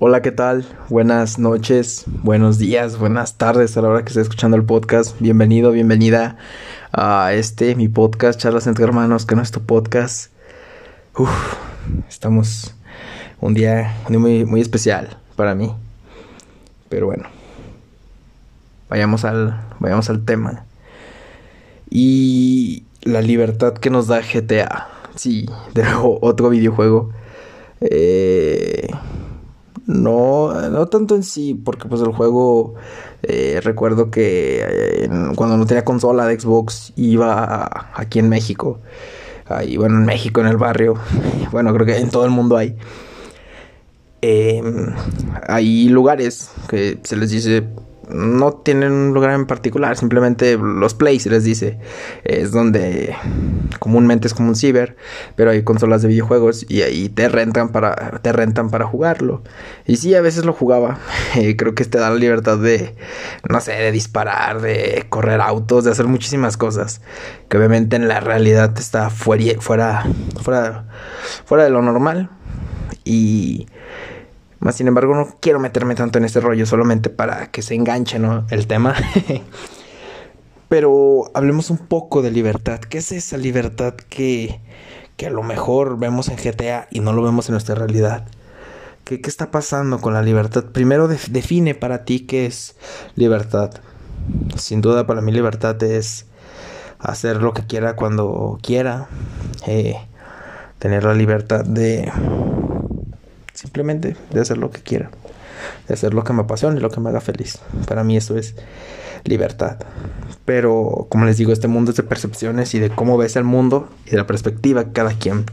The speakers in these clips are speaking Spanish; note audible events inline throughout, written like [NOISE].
Hola, ¿qué tal? Buenas noches, buenos días, buenas tardes a la hora que esté escuchando el podcast. Bienvenido, bienvenida a este, mi podcast, Charlas entre Hermanos, que nuestro podcast. Uf, estamos un día, un día muy, muy especial para mí. Pero bueno, vayamos al, vayamos al tema. Y la libertad que nos da GTA. Sí, [LAUGHS] de otro videojuego. Eh no, no tanto en sí, porque pues el juego, eh, recuerdo que eh, cuando no tenía consola de Xbox iba aquí en México, ahí, bueno, en México, en el barrio, [LAUGHS] bueno, creo que en todo el mundo hay, em, hay lugares que se les dice no tienen un lugar en particular, simplemente los plays les dice. Es donde comúnmente es como un ciber, pero hay consolas de videojuegos y ahí te rentan para te rentan para jugarlo. Y sí, a veces lo jugaba. [LAUGHS] Eh, creo que te da la libertad de no sé, de disparar, de correr autos, de hacer muchísimas cosas que obviamente en la realidad está fuera fuera fuera fuera de lo normal y más sin embargo, no quiero meterme tanto en este rollo solamente para que se enganche el tema. [LAUGHS] Pero hablemos un poco de libertad. ¿Qué es esa libertad que, que a lo mejor vemos en GTA y no lo vemos en nuestra realidad? ¿Qué, qué está pasando con la libertad? Primero define para ti qué es libertad. Sin duda para mí libertad es hacer lo que quiera cuando quiera. Eh, tener la libertad de Simplemente de hacer lo que quiera. De hacer lo que me apasione y lo que me haga feliz. Para mí eso es libertad. Pero como les digo, este mundo es de percepciones y de cómo ves el mundo y de la perspectiva que cada quien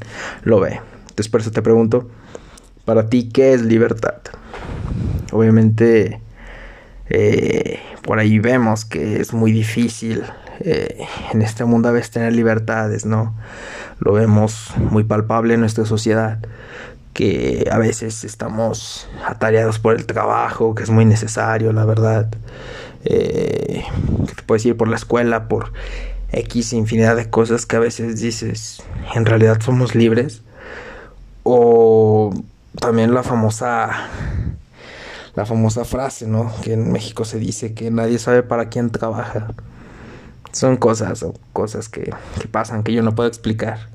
lo ve. Entonces por eso te pregunto, para ti, ¿qué es libertad? Obviamente, eh, por ahí vemos que es muy difícil eh, en este mundo a veces tener libertades, ¿no? Lo vemos muy palpable en nuestra sociedad que a veces estamos atareados por el trabajo, que es muy necesario, la verdad. Eh, que te puedes ir por la escuela, por X infinidad de cosas que a veces dices, en realidad somos libres. O también la famosa la famosa frase, ¿no? Que en México se dice que nadie sabe para quién trabaja. Son cosas o cosas que, que pasan que yo no puedo explicar.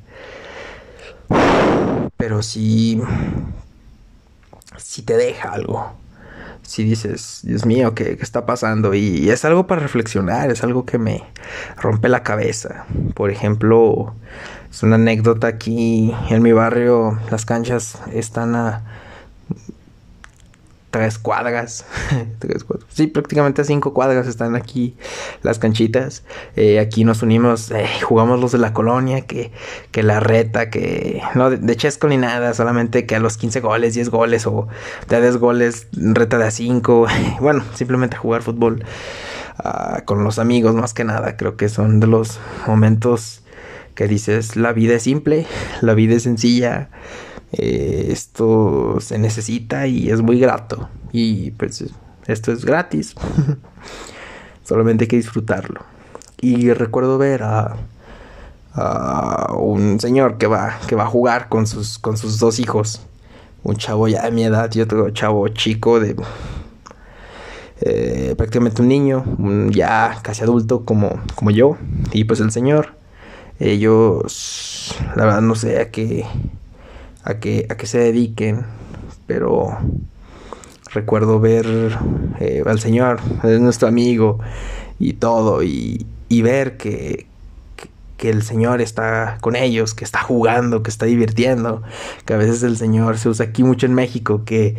Pero si, si te deja algo, si dices, Dios mío, ¿qué, está pasando? Y, es algo para reflexionar, es algo que me rompe la cabeza. Por ejemplo, es una anécdota aquí en mi barrio, las canchas están a [LAUGHS] tres cuadras, sí, prácticamente a cinco cuadras están aquí las canchitas. Eh, aquí nos unimos, eh, jugamos los de la colonia, que, que la reta, que no de, de, chesco ni nada, solamente que a los 15 goles, 10 goles o de 10 goles, reta de a 5. [LAUGHS] bueno, simplemente jugar fútbol uh, con los amigos más que nada. Creo que son de los momentos que dices, la vida es simple, la vida es sencilla. Eh, esto se necesita y es muy grato. Y pues esto es gratis. [LAUGHS] Solamente hay que disfrutarlo. Y recuerdo ver a, un señor que va, que va a jugar con sus, con sus dos hijos. Un chavo ya de mi edad y otro chavo chico de eh, prácticamente un niño, ya casi adulto como, como yo. Y pues el señor, ellos, la verdad no sé a qué, a que, a que se dediquen, pero recuerdo ver eh, al Señor, es nuestro amigo y todo, y, y ver que, que, el Señor está con ellos, que está jugando, que está divirtiendo, que a veces el Señor se usa aquí mucho en México, que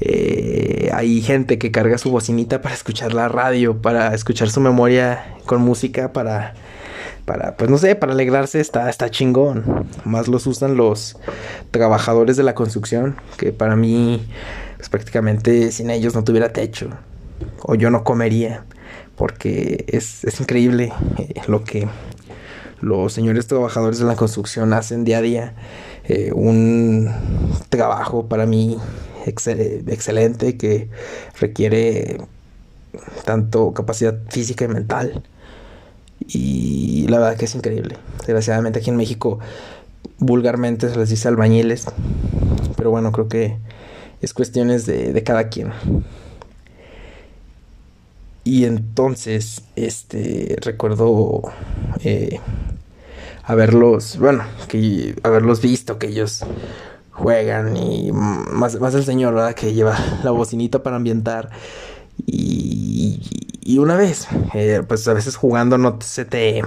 eh, hay gente que carga su bocinita para escuchar la radio, para escuchar su memoria con música, para para, pues no sé, para alegrarse está, está chingón. Más los usan los trabajadores de la construcción, que para mí, pues prácticamente sin ellos no tuviera techo. O yo no comería, porque es, es increíble eh, lo que los señores trabajadores de la construcción hacen día a día. Eh, un trabajo para mí excel excelente que requiere tanto capacidad física y mental y la verdad que es increíble. Desgraciadamente aquí en México vulgarmente se les dice albañiles. Pero bueno, creo que es cuestiones de, de cada quien. Y entonces, este, recuerdo eh, haberlos, bueno, que haberlos visto, que ellos juegan y más, más el señor, ¿verdad? Que lleva la bocinita para ambientar. Y, y una vez, eh, pues a veces jugando no se te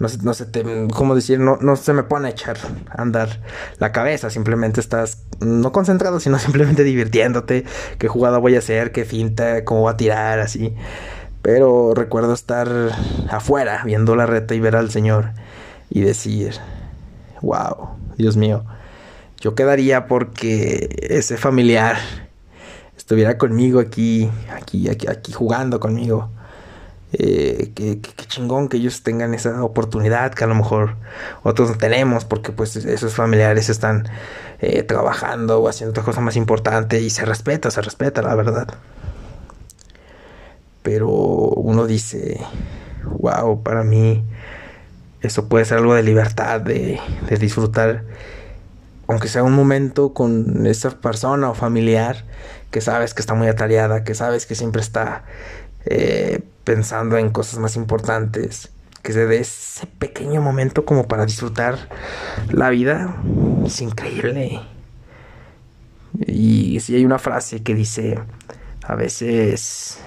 no, se te, ¿cómo decir? No, no se me pone a echar a andar la cabeza, simplemente estás no concentrado, sino [LAUGHS] simplemente divirtiéndote, qué jugada voy a hacer, qué finta, cómo voy a tirar, así. Pero recuerdo estar afuera viendo la reta y ver al Señor y decir, wow, Dios mío, yo quedaría porque ese familiar estuviera conmigo aquí, aquí, aquí, aquí jugando conmigo eh, que, chingón que ellos tengan esa oportunidad que a lo mejor otros no tenemos porque pues esos familiares están eh, trabajando o haciendo otra cosa más importante y se respeta, se respeta la verdad. Pero uno dice, wow, para mí eso puede ser algo de libertad, de, de disfrutar, aunque sea un momento con esa persona o familiar que sabes que está muy atareada, que sabes que siempre está eh, pensando en cosas más importantes, que se dé ese pequeño momento como para disfrutar la vida, es increíble. Y si hay una frase que dice, a veces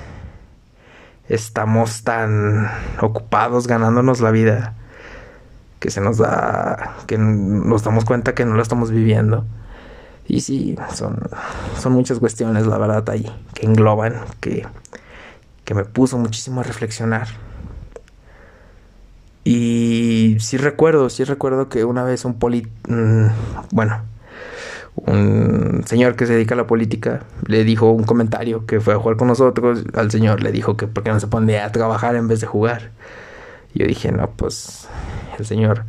estamos tan ocupados ganándonos la vida que se nos da, que nos damos cuenta que no la estamos viviendo. Y sí, son, son muchas cuestiones, la verdad, ahí, que engloban, que que me puso muchísimo a reflexionar. Y sí recuerdo, sí recuerdo que una vez un polit... Mm, bueno, un señor que se dedica a la política le dijo un comentario que fue a jugar con nosotros. Al señor le dijo que por qué no se ponía a trabajar en vez de jugar. Yo dije, no, pues el señor,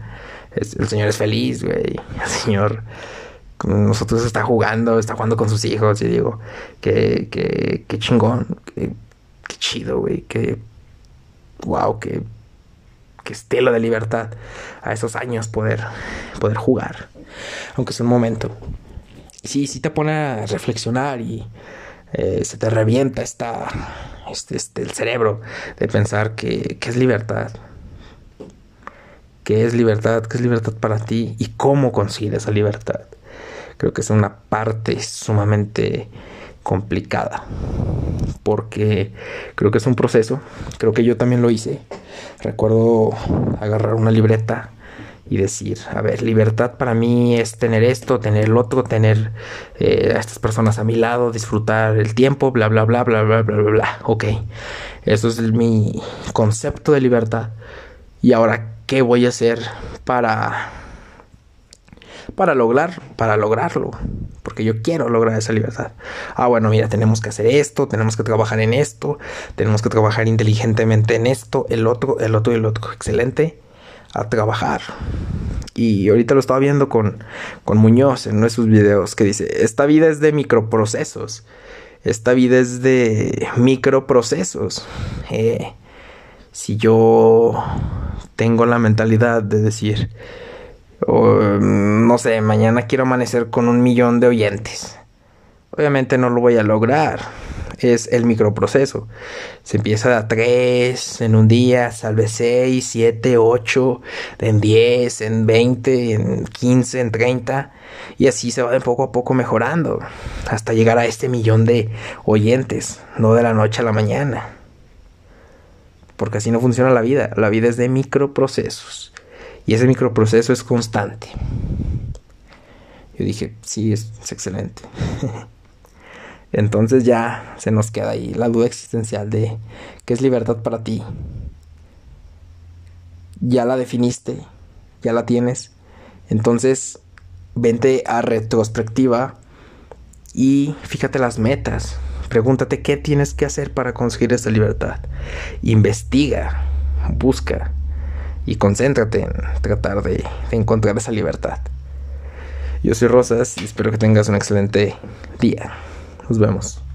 el señor es feliz, güey. El señor nosotros está jugando, está jugando con sus hijos. Y digo, que, que, que chingón qué chido, güey, qué, wow, qué, qué estilo de libertad a esos años poder, poder jugar, aunque es un momento. Sí, sí te pone a reflexionar y eh, se te revienta esta, este, este, el cerebro de pensar que, que es libertad. ¿Qué es libertad? ¿Qué es libertad para ti? ¿Y cómo consigues esa libertad? Creo que es una parte sumamente complicada porque creo que es un proceso creo que yo también lo hice recuerdo agarrar una libreta y decir, a ver, libertad para mí es tener esto, tener el otro, tener eh, a estas personas a mi lado, disfrutar el tiempo, bla, bla, bla, bla, bla, bla, bla, bla. Ok, eso es mi concepto de libertad. Y ahora, ¿qué voy a hacer para para lograr, para lograrlo, porque yo quiero lograr esa libertad. Ah, bueno, mira, tenemos que hacer esto, tenemos que trabajar en esto, tenemos que trabajar inteligentemente en esto, el otro, el otro y el otro. Excelente, a trabajar. Y ahorita lo estaba viendo con, con Muñoz en uno de sus videos que dice, esta vida es de microprocesos, esta vida es de microprocesos. Eh, si yo tengo la mentalidad de decir, o, no sé, mañana quiero amanecer con un millón de oyentes. Obviamente no lo voy a lograr. Es el microproceso. Se empieza a 3 en un día, salve 6, 7, 8, en 10, en 20, en 15, en 30. Y así se va de poco a poco mejorando. Hasta llegar a este millón de oyentes. No de la noche a la mañana. Porque así no funciona la vida. La vida es de microprocesos. Y ese microproceso es constante. Yo dije, sí, es, excelente. [LAUGHS] Entonces ya se nos queda ahí la duda existencial de qué es libertad para ti. Ya la definiste, ya la tienes. Entonces, vente a retrospectiva y fíjate las metas. Pregúntate qué tienes que hacer para conseguir esa libertad. Investiga, busca y concéntrate en tratar de, encontrar esa libertad. Yo soy Rosas y espero que tengas un excelente día. Nos vemos.